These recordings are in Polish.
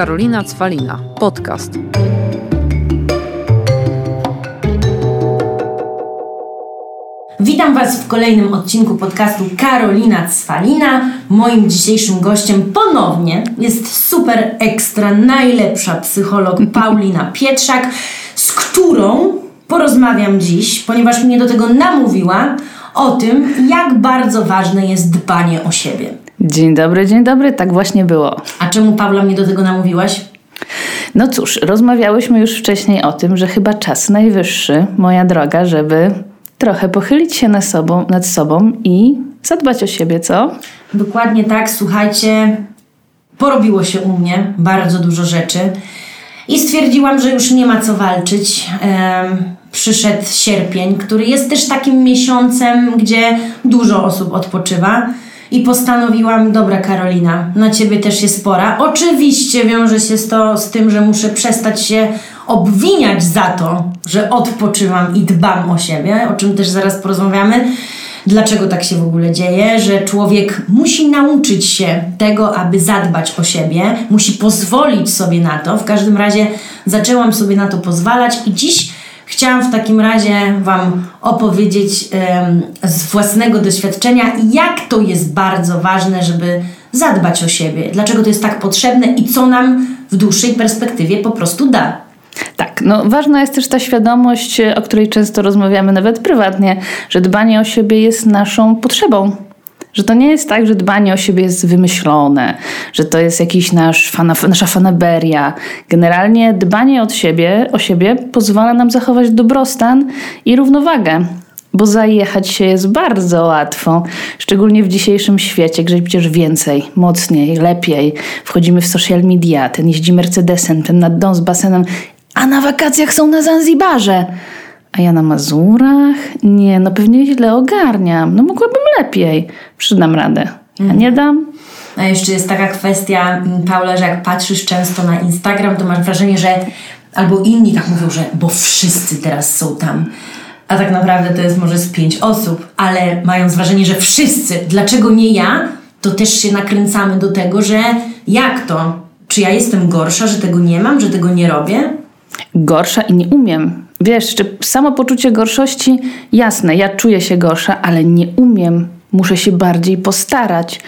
Karolina Cwalina. Podcast. Witam Was w kolejnym odcinku podcastu Karolina Cwalina. Moim dzisiejszym gościem ponownie jest super ekstra najlepsza psycholog Paulina Pietrzak, z którą porozmawiam dziś, ponieważ mnie do tego namówiła, o tym, jak bardzo ważne jest dbanie o siebie. Dzień dobry, dzień dobry, tak właśnie było. A czemu Paula mnie do tego namówiłaś? No cóż, rozmawiałyśmy już wcześniej o tym, że chyba czas najwyższy, moja droga, żeby trochę pochylić się nad sobą, nad sobą i zadbać o siebie, co? Dokładnie tak, słuchajcie, porobiło się u mnie bardzo dużo rzeczy i stwierdziłam, że już nie ma co walczyć. Um, przyszedł sierpień, który jest też takim miesiącem, gdzie dużo osób odpoczywa. I postanowiłam, dobra Karolina, na ciebie też jest pora. Oczywiście wiąże się to z tym, że muszę przestać się obwiniać za to, że odpoczywam i dbam o siebie, o czym też zaraz porozmawiamy. Dlaczego tak się w ogóle dzieje, że człowiek musi nauczyć się tego, aby zadbać o siebie, musi pozwolić sobie na to. W każdym razie zaczęłam sobie na to pozwalać i dziś Chciałam w takim razie Wam opowiedzieć z własnego doświadczenia, jak to jest bardzo ważne, żeby zadbać o siebie, dlaczego to jest tak potrzebne i co nam w dłuższej perspektywie po prostu da. Tak, no ważna jest też ta świadomość, o której często rozmawiamy nawet prywatnie, że dbanie o siebie jest naszą potrzebą że to nie jest tak, że dbanie o siebie jest wymyślone, że to jest jakiś nasz fana, nasza fanaberia. Generalnie dbanie od siebie, o siebie pozwala nam zachować dobrostan i równowagę. Bo zajechać się jest bardzo łatwo, szczególnie w dzisiejszym świecie, gdzie przecież więcej, mocniej, lepiej. Wchodzimy w social media, ten jeździ Mercedesem, ten nad dom z basenem, a na wakacjach są na Zanzibarze. A ja na Mazurach? Nie, no pewnie źle ogarniam. No mogłabym lepiej. Przydam radę. Ja nie mhm. dam. A jeszcze jest taka kwestia, Paula, że jak patrzysz często na Instagram, to masz wrażenie, że albo inni tak mówią, że bo wszyscy teraz są tam. A tak naprawdę to jest może z pięć osób, ale mają wrażenie, że wszyscy. Dlaczego nie ja? To też się nakręcamy do tego, że jak to? Czy ja jestem gorsza, że tego nie mam, że tego nie robię? Gorsza i nie umiem. Wiesz, czy samo poczucie gorszości, jasne, ja czuję się gorsza, ale nie umiem, muszę się bardziej postarać.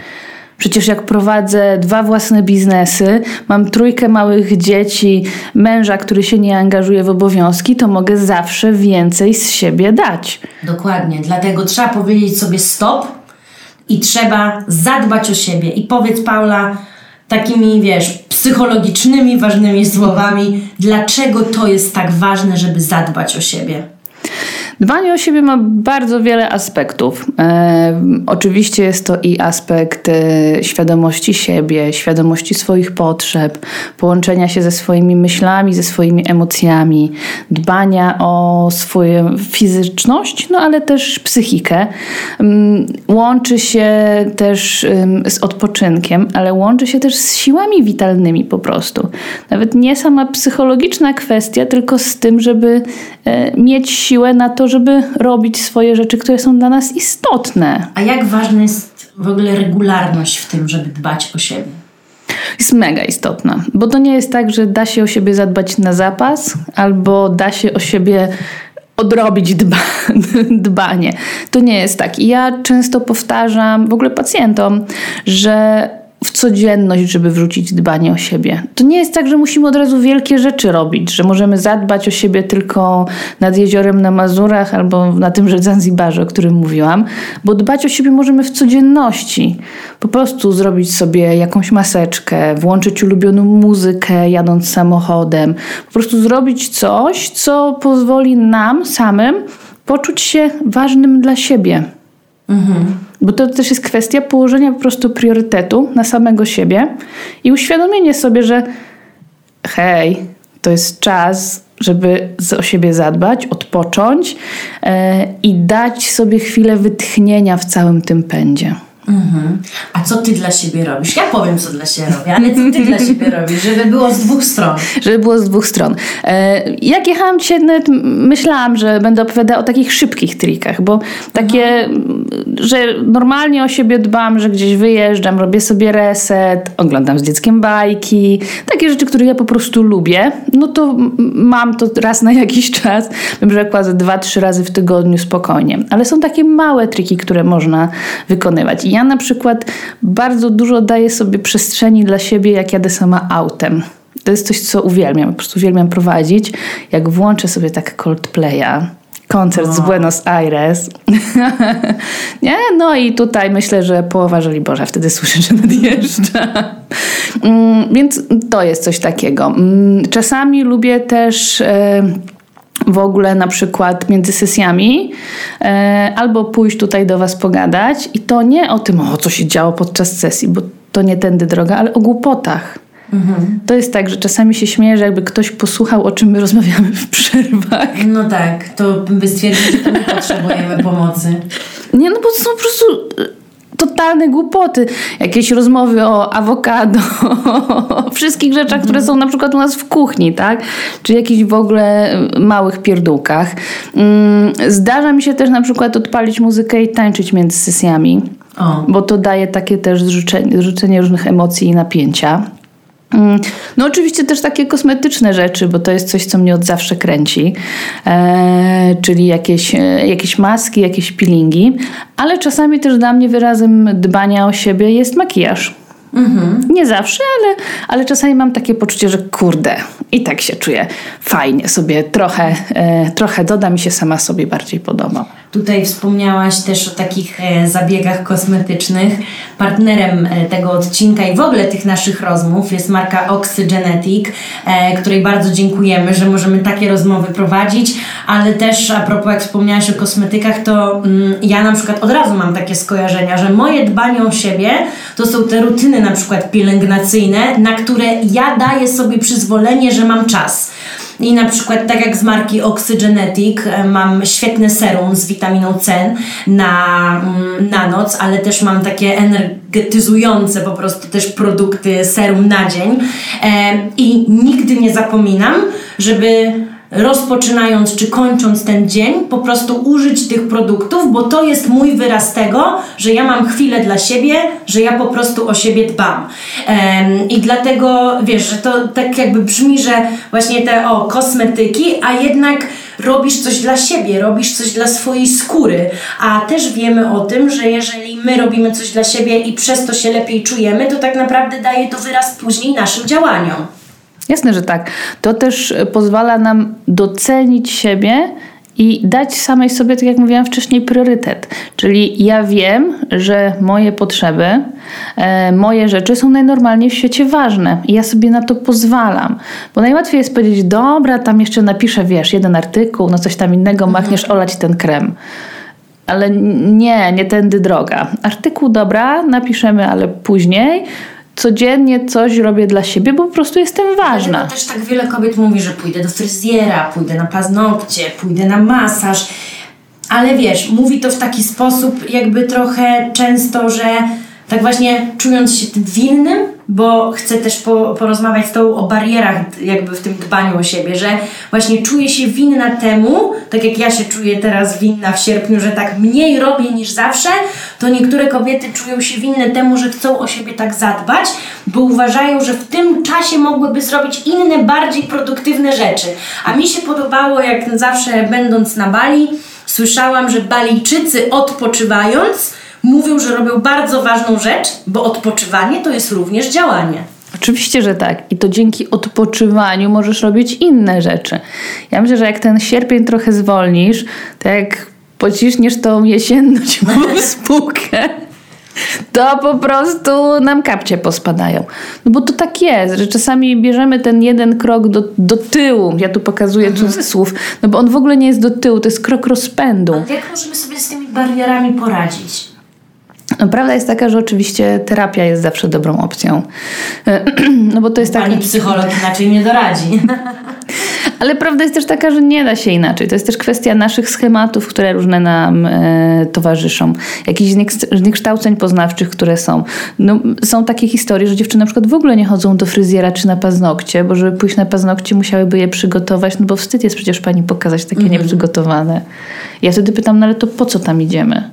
Przecież jak prowadzę dwa własne biznesy, mam trójkę małych dzieci, męża, który się nie angażuje w obowiązki, to mogę zawsze więcej z siebie dać. Dokładnie, dlatego trzeba powiedzieć sobie stop i trzeba zadbać o siebie. I powiedz, Paula, takimi, wiesz, psychologicznymi, ważnymi słowami, dlaczego to jest tak ważne, żeby zadbać o siebie. Dbanie o siebie ma bardzo wiele aspektów. E, oczywiście jest to i aspekt e, świadomości siebie, świadomości swoich potrzeb, połączenia się ze swoimi myślami, ze swoimi emocjami, dbania o swoją fizyczność, no ale też psychikę. Mm, łączy się też z odpoczynkiem, ale łączy się też z siłami witalnymi po prostu. Nawet nie sama psychologiczna kwestia, tylko z tym, żeby e, mieć siłę na to, żeby robić swoje rzeczy, które są dla nas istotne. A jak ważna jest w ogóle regularność w tym, żeby dbać o siebie? Jest mega istotna, bo to nie jest tak, że da się o siebie zadbać na zapas, albo da się o siebie odrobić dba, dbanie. To nie jest tak. I ja często powtarzam w ogóle pacjentom, że w codzienność, żeby wrzucić dbanie o siebie. To nie jest tak, że musimy od razu wielkie rzeczy robić, że możemy zadbać o siebie tylko nad jeziorem na Mazurach albo na tymże Zanzibarze, o którym mówiłam, bo dbać o siebie możemy w codzienności. Po prostu zrobić sobie jakąś maseczkę, włączyć ulubioną muzykę jadąc samochodem, po prostu zrobić coś, co pozwoli nam samym poczuć się ważnym dla siebie. Mhm. Bo to też jest kwestia położenia po prostu priorytetu na samego siebie i uświadomienie sobie, że hej, to jest czas, żeby o siebie zadbać, odpocząć e, i dać sobie chwilę wytchnienia w całym tym pędzie. Mhm. A co ty dla siebie robisz? Ja powiem, co dla siebie robię, ale co ty dla siebie robisz, żeby było z dwóch stron? Żeby było z dwóch stron. E, jak jechałam dzisiaj, nawet myślałam, że będę opowiadała o takich szybkich trikach, bo takie, mhm. że normalnie o siebie dbam, że gdzieś wyjeżdżam, robię sobie reset, oglądam z dzieckiem bajki, takie rzeczy, które ja po prostu lubię, no to mam to raz na jakiś czas, bym rzekła, ze dwa, trzy razy w tygodniu spokojnie. Ale są takie małe triki, które można wykonywać ja na przykład bardzo dużo daję sobie przestrzeni dla siebie, jak jadę sama autem. To jest coś, co uwielbiam. Po prostu uwielbiam prowadzić. Jak włączę sobie tak Coldplaya, koncert z Buenos Aires. nie? No i tutaj myślę, że połowa Boże, wtedy słyszę, że nadjeżdża. Mm, więc to jest coś takiego. Mm, czasami lubię też... W ogóle na przykład między sesjami, e, albo pójść tutaj do Was pogadać i to nie o tym, o co się działo podczas sesji, bo to nie tędy droga, ale o głupotach. Mhm. To jest tak, że czasami się śmieję, że jakby ktoś posłuchał, o czym my rozmawiamy w przerwach. No tak, to by stwierdził, że my potrzebujemy pomocy. Nie, no bo to są po prostu totalne głupoty. Jakieś rozmowy o awokado, o wszystkich rzeczach, mhm. które są na przykład u nas w kuchni, tak? Czy jakichś w ogóle małych pierdółkach. Mm, zdarza mi się też na przykład odpalić muzykę i tańczyć między sesjami. O. Bo to daje takie też zrzucenie, zrzucenie różnych emocji i napięcia. Mm, no oczywiście też takie kosmetyczne rzeczy, bo to jest coś, co mnie od zawsze kręci, e, czyli jakieś, e, jakieś maski, jakieś peelingi, ale czasami też dla mnie wyrazem dbania o siebie jest makijaż. Mhm. Nie zawsze, ale, ale czasami mam takie poczucie, że kurde, i tak się czuję fajnie, sobie trochę, e, trochę doda mi się sama sobie bardziej podoba. Tutaj wspomniałaś też o takich e, zabiegach kosmetycznych. Partnerem e, tego odcinka i w ogóle tych naszych rozmów jest marka Oxygenetic, e, której bardzo dziękujemy, że możemy takie rozmowy prowadzić, ale też a propos jak wspomniałaś o kosmetykach, to mm, ja na przykład od razu mam takie skojarzenia, że moje dbanie o siebie to są te rutyny na przykład pielęgnacyjne, na które ja daję sobie przyzwolenie, że mam czas. I na przykład tak jak z marki Oxygenetic e, mam świetne serum z witaminą C na, mm, na noc, ale też mam takie energetyzujące po prostu też produkty serum na dzień. E, I nigdy nie zapominam, żeby rozpoczynając czy kończąc ten dzień, po prostu użyć tych produktów, bo to jest mój wyraz tego, że ja mam chwilę dla siebie, że ja po prostu o siebie dbam. Um, I dlatego wiesz, że to tak jakby brzmi, że właśnie te o kosmetyki, a jednak robisz coś dla siebie, robisz coś dla swojej skóry, a też wiemy o tym, że jeżeli my robimy coś dla siebie i przez to się lepiej czujemy, to tak naprawdę daje to wyraz później naszym działaniom. Jasne, że tak. To też pozwala nam docenić siebie i dać samej sobie, tak jak mówiłam wcześniej, priorytet. Czyli ja wiem, że moje potrzeby, e, moje rzeczy są najnormalniej w świecie ważne i ja sobie na to pozwalam. Bo najłatwiej jest powiedzieć, dobra, tam jeszcze napiszę, wiesz, jeden artykuł, no coś tam innego, mhm. machniesz olać ten krem. Ale nie, nie tędy droga. Artykuł, dobra, napiszemy, ale później codziennie coś robię dla siebie, bo po prostu jestem ważna. Dlatego też tak wiele kobiet mówi, że pójdę do fryzjera, pójdę na paznokcie, pójdę na masaż. Ale wiesz, mówi to w taki sposób, jakby trochę często, że tak właśnie czując się tym winnym, bo chcę też po, porozmawiać z Tobą o barierach jakby w tym dbaniu o siebie, że właśnie czuję się winna temu, tak jak ja się czuję teraz winna w sierpniu, że tak mniej robię niż zawsze, to niektóre kobiety czują się winne temu, że chcą o siebie tak zadbać, bo uważają, że w tym czasie mogłyby zrobić inne, bardziej produktywne rzeczy. A mi się podobało, jak zawsze będąc na Bali, słyszałam, że Balijczycy odpoczywając, mówią, że robią bardzo ważną rzecz, bo odpoczywanie to jest również działanie. Oczywiście, że tak. I to dzięki odpoczywaniu możesz robić inne rzeczy. Ja myślę, że jak ten sierpień trochę zwolnisz, to jak pociśniesz tą jesienną spółkę, to po prostu nam kapcie pospadają. No bo to tak jest, że czasami bierzemy ten jeden krok do, do tyłu. Ja tu pokazuję mhm. cudzysłów, no bo on w ogóle nie jest do tyłu, to jest krok rozpędu. A jak możemy sobie z tymi barierami poradzić? Prawda jest taka, że oczywiście terapia jest zawsze dobrą opcją. No bo to jest tak. Pani psycholog inaczej nie doradzi. Ale prawda jest też taka, że nie da się inaczej. To jest też kwestia naszych schematów, które różne nam e, towarzyszą. Jakichś zniekształceń poznawczych, które są. No, są takie historie, że dziewczyny na przykład w ogóle nie chodzą do fryzjera czy na paznokcie, bo żeby pójść na paznokcie musiałyby je przygotować, no bo wstyd jest przecież pani pokazać takie mhm. nieprzygotowane. Ja wtedy pytam, no ale to po co tam idziemy?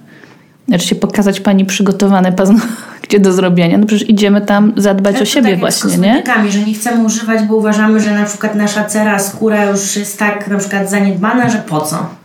Znaczy się pokazać pani przygotowane paznokcie do zrobienia. No przecież idziemy tam zadbać tak, o siebie tak właśnie, nie? że nie chcemy używać, bo uważamy, że na przykład nasza cera, skóra już jest tak na przykład zaniedbana, że po co?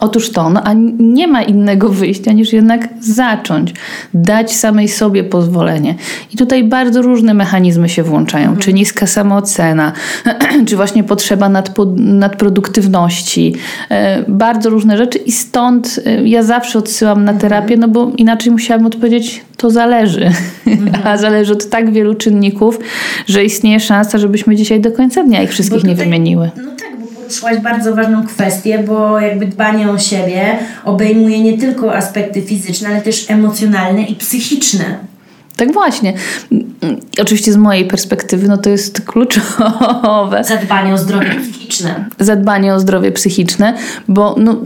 Otóż to, no, a nie ma innego wyjścia niż jednak zacząć, dać samej sobie pozwolenie. I tutaj bardzo różne mechanizmy się włączają, mhm. czy niska samoocena, czy właśnie potrzeba nadpo- nadproduktywności, e, bardzo różne rzeczy i stąd e, ja zawsze odsyłam na terapię, no bo inaczej musiałabym odpowiedzieć, to zależy, mhm. a zależy od tak wielu czynników, że istnieje szansa, żebyśmy dzisiaj do końca dnia ich wszystkich tutaj, nie wymieniły. No tak, poruszyłaś bardzo ważną kwestię, bo jakby dbanie o siebie obejmuje nie tylko aspekty fizyczne, ale też emocjonalne i psychiczne. Tak właśnie. Oczywiście z mojej perspektywy no to jest kluczowe. Zadbanie o zdrowie psychiczne. Zadbanie o zdrowie psychiczne, bo no,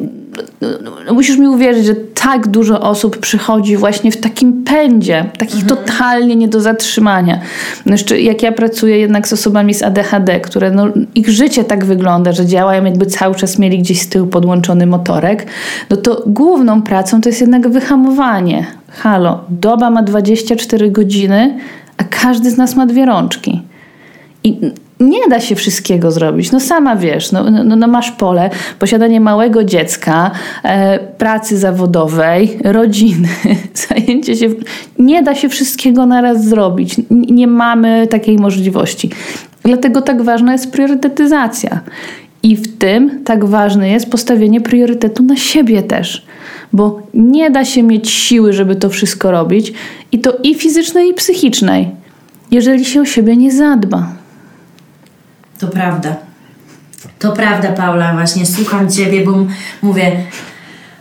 no, musisz mi uwierzyć, że tak dużo osób przychodzi właśnie w takim pędzie, takich mhm. totalnie nie do zatrzymania. No jeszcze jak ja pracuję jednak z osobami z ADHD, które no, ich życie tak wygląda, że działają jakby cały czas mieli gdzieś z tyłu podłączony motorek, no to główną pracą to jest jednak wyhamowanie. Halo, doba ma 24 godziny, a każdy z nas ma dwie rączki. I nie da się wszystkiego zrobić. No sama wiesz, no, no, no masz pole, posiadanie małego dziecka, e, pracy zawodowej, rodziny, zajęcie się. Nie da się wszystkiego naraz zrobić. Nie mamy takiej możliwości. Dlatego tak ważna jest priorytetyzacja. I w tym tak ważne jest postawienie priorytetu na siebie też. Bo nie da się mieć siły, żeby to wszystko robić, i to i fizycznej, i psychicznej, jeżeli się o siebie nie zadba. To prawda. To prawda, Paula, właśnie słucham Ciebie, bo mówię,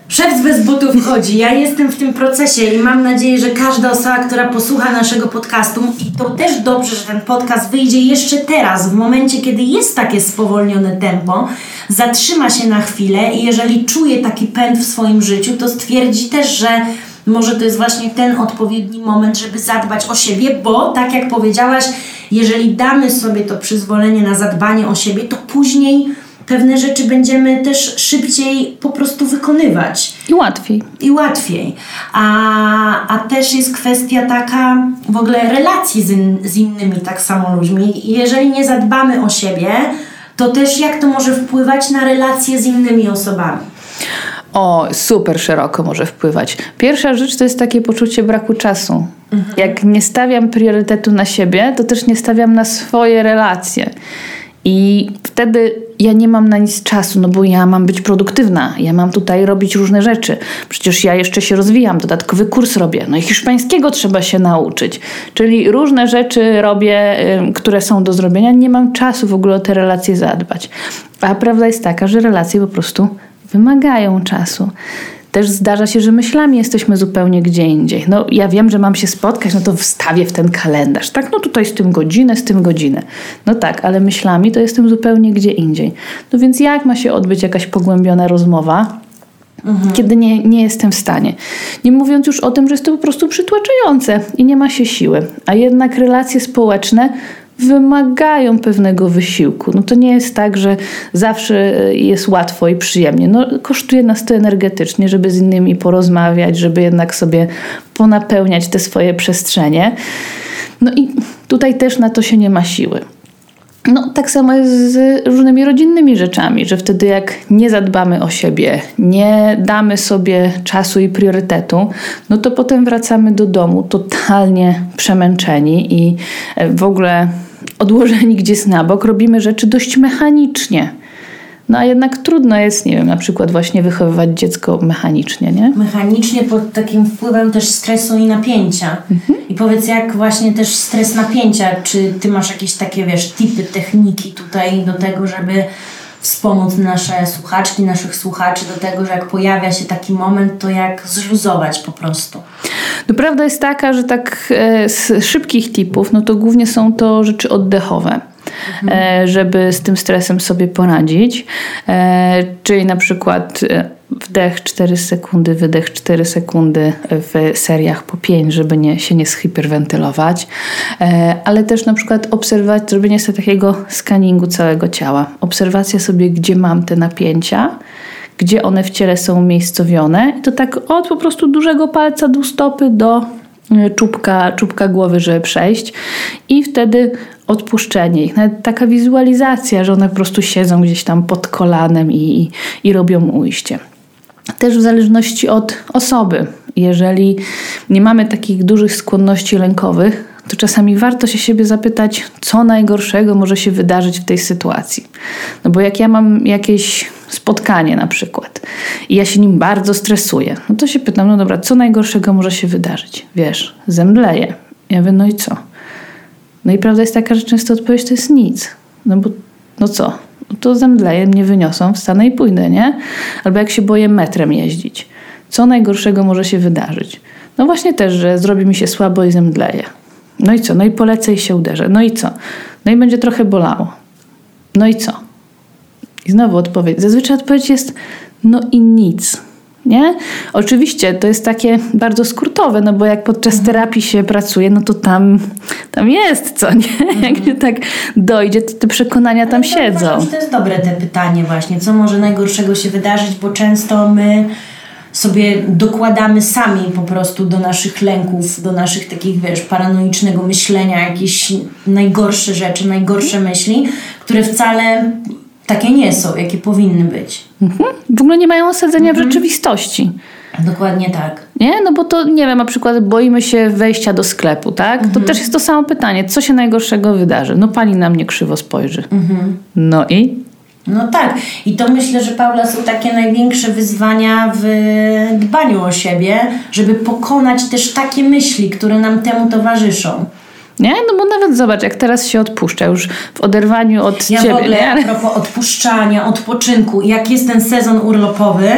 szef bez butów chodzi. Ja jestem w tym procesie i mam nadzieję, że każda osoba, która posłucha naszego podcastu, i to też dobrze, że ten podcast wyjdzie jeszcze teraz, w momencie, kiedy jest takie spowolnione tempo, zatrzyma się na chwilę i jeżeli czuje taki pęd w swoim życiu, to stwierdzi też, że może to jest właśnie ten odpowiedni moment, żeby zadbać o siebie, bo tak jak powiedziałaś, jeżeli damy sobie to przyzwolenie na zadbanie o siebie, to później pewne rzeczy będziemy też szybciej po prostu wykonywać. I łatwiej. I łatwiej. A, a też jest kwestia taka w ogóle relacji z, in, z innymi tak samo ludźmi. Jeżeli nie zadbamy o siebie, to też jak to może wpływać na relacje z innymi osobami. O, super szeroko może wpływać. Pierwsza rzecz to jest takie poczucie braku czasu. Mhm. Jak nie stawiam priorytetu na siebie, to też nie stawiam na swoje relacje. I wtedy ja nie mam na nic czasu, no bo ja mam być produktywna, ja mam tutaj robić różne rzeczy. Przecież ja jeszcze się rozwijam, dodatkowy kurs robię, no i hiszpańskiego trzeba się nauczyć. Czyli różne rzeczy robię, które są do zrobienia, nie mam czasu w ogóle o te relacje zadbać. A prawda jest taka, że relacje po prostu wymagają czasu. Też zdarza się, że myślami jesteśmy zupełnie gdzie indziej. No ja wiem, że mam się spotkać, no to wstawię w ten kalendarz. Tak, no tutaj z tym godzinę, z tym godzinę. No tak, ale myślami to jestem zupełnie gdzie indziej. No więc jak ma się odbyć jakaś pogłębiona rozmowa, Mhm. kiedy nie, nie jestem w stanie. Nie mówiąc już o tym, że jest to po prostu przytłaczające i nie ma się siły. A jednak relacje społeczne wymagają pewnego wysiłku. No to nie jest tak, że zawsze e, jest łatwo i przyjemnie. No, kosztuje nas to energetycznie, żeby z innymi porozmawiać, żeby jednak sobie ponapełniać te swoje przestrzenie. No i tutaj też na to się nie ma siły. No, tak samo jest z różnymi rodzinnymi rzeczami, że wtedy jak nie zadbamy o siebie, nie damy sobie czasu i priorytetu, no to potem wracamy do domu totalnie przemęczeni i e, w ogóle odłożeni gdzieś na bok, robimy rzeczy dość mechanicznie. No a jednak trudno jest, nie wiem, na przykład właśnie wychowywać dziecko mechanicznie, nie? Mechanicznie pod takim wpływem też stresu i napięcia. Mhm. I powiedz, jak właśnie też stres napięcia, czy ty masz jakieś takie, wiesz, typy, techniki tutaj do tego, żeby wspomóc nasze słuchaczki, naszych słuchaczy do tego, że jak pojawia się taki moment, to jak zluzować po prostu. No prawda jest taka, że tak e, z szybkich tipów, no to głównie są to rzeczy oddechowe. mhm. żeby z tym stresem sobie poradzić. Czyli na przykład wdech 4 sekundy, wydech 4 sekundy w seriach po 5, żeby nie, się nie zhiperwentylować, e, ale też na przykład obserwować, zrobienie sobie takiego skaningu całego ciała. Obserwacja sobie, gdzie mam te napięcia, gdzie one w ciele są umiejscowione i to tak od po prostu dużego palca do stopy do e, czubka, czubka głowy, żeby przejść i wtedy odpuszczenie ich, nawet taka wizualizacja, że one po prostu siedzą gdzieś tam pod kolanem i, i, i robią ujście. Też w zależności od osoby. Jeżeli nie mamy takich dużych skłonności lękowych, to czasami warto się siebie zapytać, co najgorszego może się wydarzyć w tej sytuacji. No bo jak ja mam jakieś spotkanie na przykład i ja się nim bardzo stresuję, no to się pytam, no dobra, co najgorszego może się wydarzyć? Wiesz, zemdleję. Ja mówię, no i co? No i prawda jest taka, że często odpowiedź to jest nic. No bo, no co? To zemdleję, mnie wyniosą, wstanę i pójdę, nie? Albo jak się boję metrem jeździć. Co najgorszego może się wydarzyć? No właśnie też, że zrobi mi się słabo i zemdleję. No i co? No i polecę i się uderzę. No i co? No i będzie trochę bolało. No i co? I znowu odpowiedź. Zazwyczaj odpowiedź jest no i nic. Nie? Oczywiście to jest takie bardzo skrótowe, no bo jak podczas mhm. terapii się pracuje, no to tam, tam jest co, nie? Mhm. Jak się tak dojdzie, to te przekonania tam siedzą. to jest dobre te pytanie właśnie, co może najgorszego się wydarzyć, bo często my sobie dokładamy sami po prostu do naszych lęków, do naszych takich, wiesz, paranoicznego myślenia, jakieś najgorsze rzeczy, najgorsze myśli, które wcale takie nie są, jakie powinny być. Mhm. W ogóle nie mają osadzenia mhm. w rzeczywistości. Dokładnie tak. Nie? No bo to, nie wiem, na przykład boimy się wejścia do sklepu, tak? Mhm. To też jest to samo pytanie, co się najgorszego wydarzy? No pani na mnie krzywo spojrzy. Mhm. No i? No tak. I to myślę, że Paula są takie największe wyzwania w dbaniu o siebie, żeby pokonać też takie myśli, które nam temu towarzyszą. Nie? No bo nawet zobacz, jak teraz się odpuszcza już w oderwaniu od ja ciebie. Ja w ogóle nie? a propos odpuszczania, odpoczynku, jak jest ten sezon urlopowy,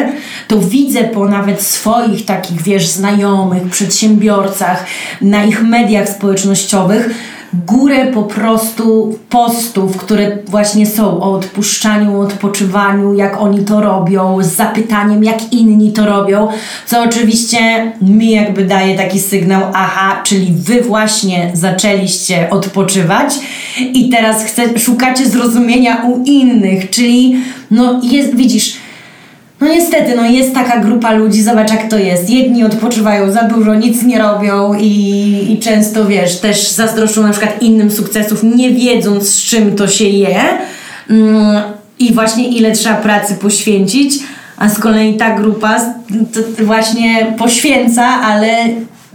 to widzę po nawet swoich takich, wiesz, znajomych, przedsiębiorcach, na ich mediach społecznościowych, górę po prostu postów, które właśnie są o odpuszczaniu, odpoczywaniu, jak oni to robią, z zapytaniem, jak inni to robią, co oczywiście mi jakby daje taki sygnał, aha, czyli wy właśnie zaczęliście odpoczywać i teraz chce, szukacie zrozumienia u innych, czyli no jest, widzisz, no niestety, no jest taka grupa ludzi, zobacz jak to jest. Jedni odpoczywają za dużo, nic nie robią i, i często, wiesz, też zazdroszczą na przykład innym sukcesów, nie wiedząc z czym to się je mm, i właśnie ile trzeba pracy poświęcić, a z kolei ta grupa właśnie poświęca, ale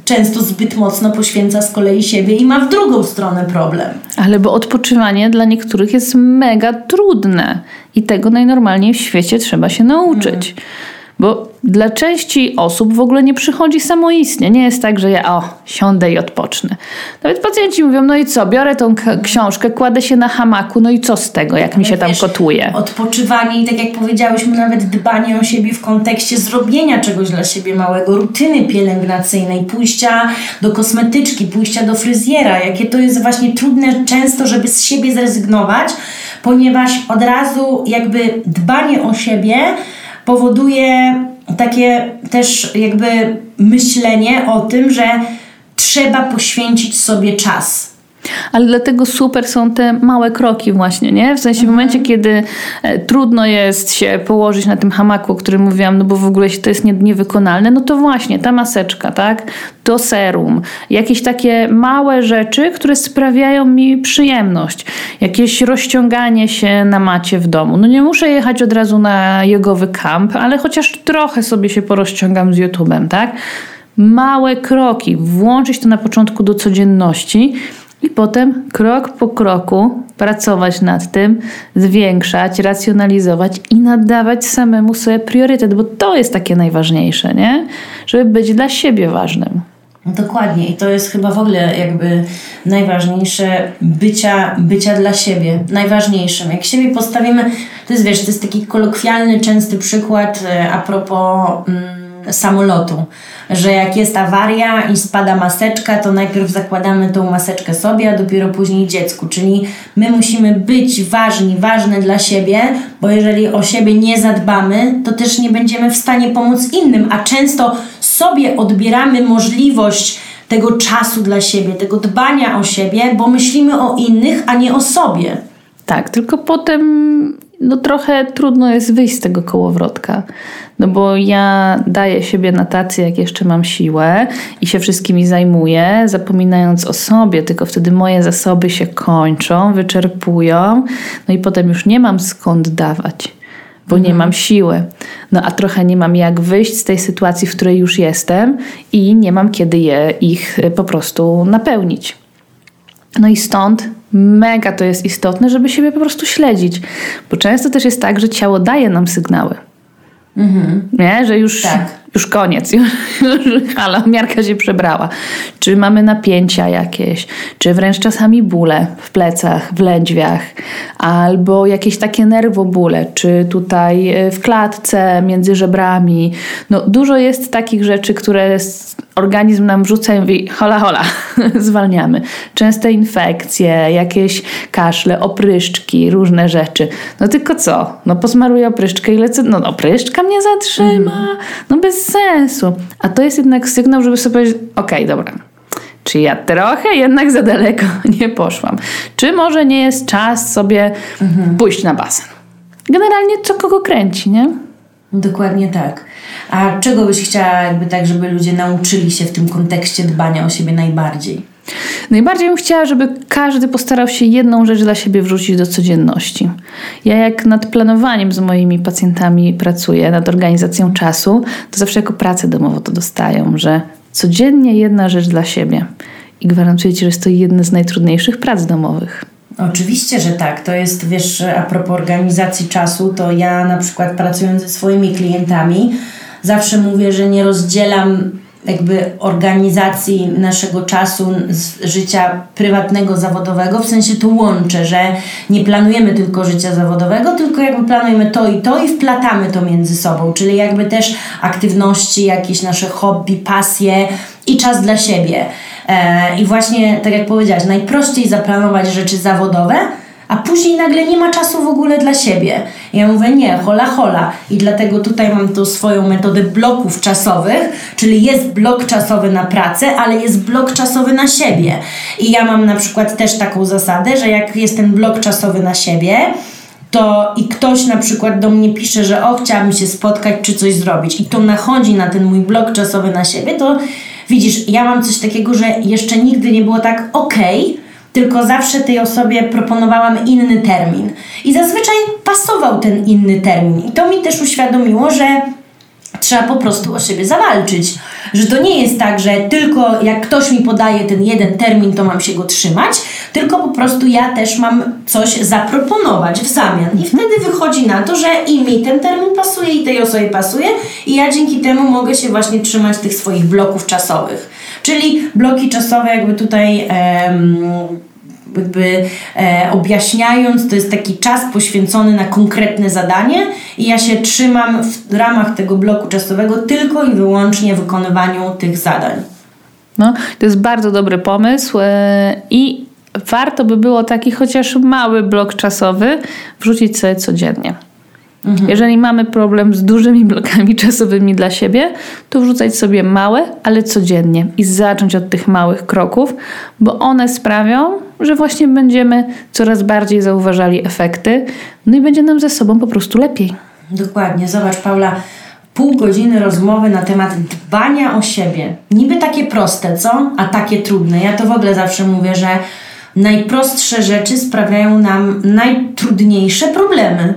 często zbyt mocno poświęca z kolei siebie i ma w drugą stronę problem. Ale bo odpoczywanie dla niektórych jest mega trudne i tego najnormalniej w świecie trzeba się nauczyć. Mm. Bo dla części osób w ogóle nie przychodzi samoistnie. Nie jest tak, że ja o, siądę i odpocznę. Nawet pacjenci mówią, no i co, biorę tą książkę, kładę się na hamaku, no i co z tego, jak mi się tam kotuje. Odpoczywanie i tak jak powiedziałyśmy, nawet dbanie o siebie w kontekście zrobienia czegoś dla siebie małego, rutyny pielęgnacyjnej, pójścia do kosmetyczki, pójścia do fryzjera, jakie to jest właśnie trudne często, żeby z siebie zrezygnować, ponieważ od razu jakby dbanie o siebie powoduje takie też jakby myślenie o tym, że trzeba poświęcić sobie czas. Ale dlatego super są te małe kroki właśnie, nie? W sensie w momencie, kiedy e, trudno jest się położyć na tym hamaku, o którym mówiłam, no bo w ogóle to jest nie, niewykonalne, no to właśnie ta maseczka, tak? To serum, jakieś takie małe rzeczy, które sprawiają mi przyjemność. Jakieś rozciąganie się na macie w domu. No nie muszę jechać od razu na jogowy kamp, ale chociaż trochę sobie się porozciągam z YouTube'em, tak? Małe kroki, włączyć to na początku do codzienności i potem krok po kroku pracować nad tym, zwiększać, racjonalizować i nadawać samemu sobie priorytet, bo to jest takie najważniejsze, nie? Żeby być dla siebie ważnym. Dokładnie i to jest chyba w ogóle jakby najważniejsze bycia, bycia dla siebie, najważniejszym. Jak siebie postawimy, to jest wiesz, to jest taki kolokwialny, częsty przykład e, a propos mm, samolotu, że jak jest awaria i spada maseczka, to najpierw zakładamy tą maseczkę sobie, a dopiero później dziecku. Czyli my musimy być ważni, ważne dla siebie, bo jeżeli o siebie nie zadbamy, to też nie będziemy w stanie pomóc innym, a często sobie odbieramy możliwość tego czasu dla siebie, tego dbania o siebie, bo myślimy o innych, a nie o sobie. Tak, tylko potem no trochę trudno jest wyjść z tego kołowrotka. No bo ja daję siebie na tacy, jak jeszcze mam siłę i się wszystkimi zajmuję, zapominając o sobie, tylko wtedy moje zasoby się kończą, wyczerpują, no i potem już nie mam skąd dawać, bo mhm. nie mam siły. No a trochę nie mam jak wyjść z tej sytuacji, w której już jestem i nie mam kiedy je ich po prostu napełnić. No i stąd mega to jest istotne, żeby siebie po prostu śledzić, bo często też jest tak, że ciało daje nam sygnały. Mhm. Nie? Że już, tak. Już koniec, już, hala, miarka się przebrała. Czy mamy napięcia jakieś, czy wręcz czasami bóle w plecach, w lędźwiach, albo jakieś takie nerwobóle, czy tutaj e, w klatce, między żebrami. No, dużo jest takich rzeczy, które organizm nam wrzuca i mówi hola hola, zwalniamy. Częste infekcje, jakieś kaszle, opryszczki, różne rzeczy. No tylko co? No posmaruję opryszczkę i lecę, no opryszczka mnie zatrzyma. No bez sensu. A to jest jednak sygnał, żeby sobie powiedzieć, okej, okay, dobra, czy ja trochę jednak za daleko nie poszłam? Czy może nie jest czas sobie mhm. pójść na basen? Generalnie co kogo kręci, nie? Dokładnie tak. A czego byś chciała jakby tak, żeby ludzie nauczyli się w tym kontekście dbania o siebie najbardziej? Najbardziej bym chciała, żeby każdy postarał się jedną rzecz dla siebie wrzucić do codzienności. Ja jak nad planowaniem z moimi pacjentami pracuję, nad organizacją czasu, to zawsze jako pracę domową to dostają, że codziennie jedna rzecz dla siebie. I gwarantuję Ci, że jest to jedna z najtrudniejszych prac domowych. Oczywiście, że tak. To jest, wiesz, a propos organizacji czasu, to ja na przykład pracując ze swoimi klientami, zawsze mówię, że nie rozdzielam jakby organizacji naszego czasu życia prywatnego, zawodowego, w sensie to łączę, że nie planujemy tylko życia zawodowego, tylko jakby planujemy to i to i wplatamy to między sobą, czyli jakby też aktywności, jakieś nasze hobby, pasje i czas dla siebie. E, I właśnie, tak jak powiedziałaś, najprościej zaplanować rzeczy zawodowe, a później nagle nie ma czasu w ogóle dla siebie. Ja mówię, nie, hola, hola. I dlatego tutaj mam tą swoją metodę bloków czasowych, czyli jest blok czasowy na pracę, ale jest blok czasowy na siebie. I ja mam na przykład też taką zasadę, że jak jest ten blok czasowy na siebie, to i ktoś na przykład do mnie pisze, że o, chciałabym się spotkać czy coś zrobić i to nachodzi na ten mój blok czasowy na siebie, to widzisz, ja mam coś takiego, że jeszcze nigdy nie było tak okej, okay, tylko zawsze tej osobie proponowałam inny termin. I zazwyczaj pasował ten inny termin. I to mi też uświadomiło, że trzeba po prostu o siebie zawalczyć. Że to nie jest tak, że tylko jak ktoś mi podaje ten jeden termin, to mam się go trzymać, tylko po prostu ja też mam coś zaproponować w zamian. I wtedy wychodzi na to, że i mi ten termin pasuje, i tej osobie pasuje, i ja dzięki temu mogę się właśnie trzymać tych swoich bloków czasowych. Czyli bloki czasowe, jakby tutaj. Em, jakby e, objaśniając, to jest taki czas poświęcony na konkretne zadanie i ja się trzymam w ramach tego bloku czasowego tylko i wyłącznie wykonywaniu tych zadań. No, to jest bardzo dobry pomysł e, i warto by było taki chociaż mały blok czasowy wrzucić sobie codziennie. Mhm. Jeżeli mamy problem z dużymi blokami czasowymi dla siebie, to wrzucać sobie małe, ale codziennie i zacząć od tych małych kroków, bo one sprawią, że właśnie będziemy coraz bardziej zauważali efekty, no i będzie nam ze sobą po prostu lepiej. Dokładnie. Zobacz, Paula, pół godziny rozmowy na temat dbania o siebie. Niby takie proste, co? A takie trudne. Ja to w ogóle zawsze mówię, że najprostsze rzeczy sprawiają nam najtrudniejsze problemy.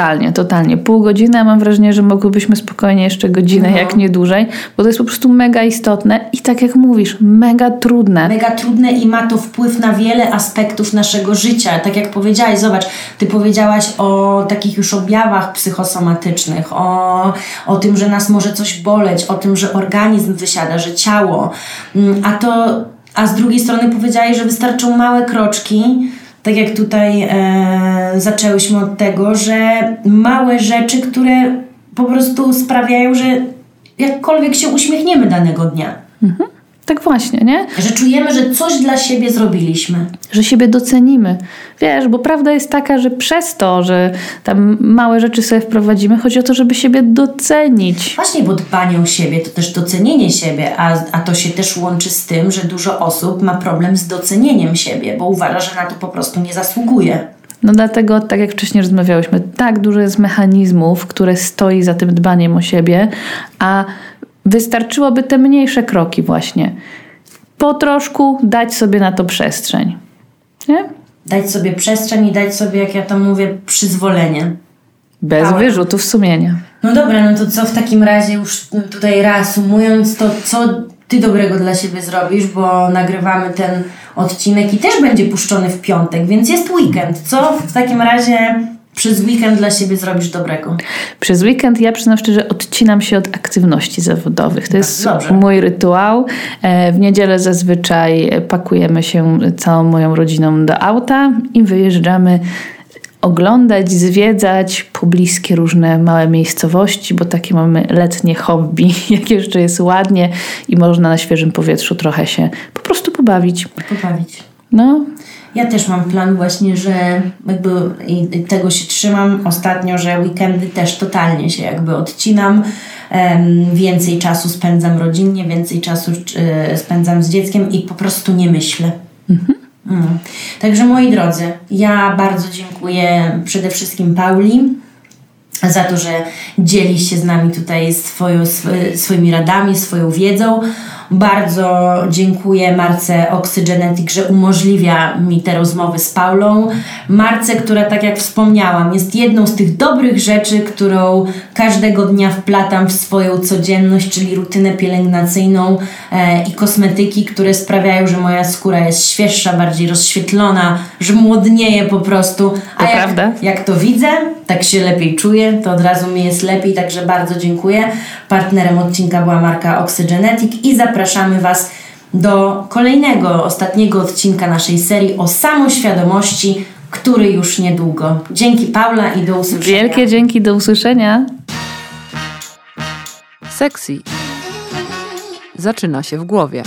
Totalnie, totalnie. Pół godziny, a mam wrażenie, że mogłybyśmy spokojnie jeszcze godzinę, no. jak nie dłużej, bo to jest po prostu mega istotne i tak jak mówisz, mega trudne. Mega trudne i ma to wpływ na wiele aspektów naszego życia. Tak jak powiedziałaś, zobacz, ty powiedziałaś o takich już objawach psychosomatycznych, o, o tym, że nas może coś boleć, o tym, że organizm wysiada, że ciało. Mm, a to, a z drugiej strony powiedziałaś, że wystarczą małe kroczki, tak jak tutaj e, zaczęłyśmy od tego, że małe rzeczy, które po prostu sprawiają, że jakkolwiek się uśmiechniemy danego dnia. Mhm. Tak właśnie, nie? Że czujemy, że coś dla siebie zrobiliśmy. Że siebie docenimy. Wiesz, bo prawda jest taka, że przez to, że tam małe rzeczy sobie wprowadzimy, chodzi o to, żeby siebie docenić. Właśnie, bo dbanie o siebie to też docenienie siebie, a, a to się też łączy z tym, że dużo osób ma problem z docenieniem siebie, bo uważa, że na to po prostu nie zasługuje. No dlatego, tak jak wcześniej rozmawiałyśmy, tak dużo jest mechanizmów, które stoi za tym dbaniem o siebie, a wystarczyłoby te mniejsze kroki właśnie. Po troszku dać sobie na to przestrzeń. Nie? Dać sobie przestrzeń i dać sobie, jak ja to mówię, przyzwolenie. Bez Ale- wyrzutów sumienia. No dobra, no to co w takim razie już tutaj reasumując, to co ty dobrego dla siebie zrobisz, bo nagrywamy ten odcinek i też będzie puszczony w piątek, więc jest weekend. Co w takim razie przez weekend dla siebie zrobisz dobrego? Przez weekend ja przyznam szczerze, odcinam się od aktywności zawodowych. To jest dobrze. mój rytuał. E, W niedzielę zazwyczaj pakujemy się całą moją rodziną do auta i wyjeżdżamy oglądać, zwiedzać pobliskie różne małe miejscowości, bo takie mamy letnie hobby, jak jeszcze jest ładnie i można na świeżym powietrzu trochę się po prostu pobawić. Poprawić. No, Ja też mam plan właśnie, że jakby i tego się trzymam ostatnio, że weekendy też totalnie się jakby odcinam. Więcej czasu spędzam rodzinnie, więcej czasu e, spędzam z dzieckiem i po prostu nie myślę. Mm. Także moi drodzy, ja bardzo dziękuję przede wszystkim Pauli za to, że dzieli się z nami tutaj swoją, sw- swoimi radami, swoją wiedzą. Bardzo dziękuję Marce Oxygenetic, że umożliwia mi te rozmowy z Paulą. Marce, która, tak jak wspomniałam, jest jedną z tych dobrych rzeczy, którą każdego dnia wplatam w swoją codzienność, czyli rutynę pielęgnacyjną e, i kosmetyki, które sprawiają, że moja skóra jest świeższa, bardziej rozświetlona, że młodnieje po prostu. A To jak, prawda. jak to widzę, tak się lepiej czuję, to od razu mi jest lepiej, także bardzo dziękuję. Partnerem odcinka była marka Oxygenetic i zapraszamy Was do kolejnego, ostatniego odcinka naszej serii o samoświadomości, który już niedługo. Dzięki Paula i do usłyszenia. wielkie dzięki, do usłyszenia. Sexy zaczyna się w głowie.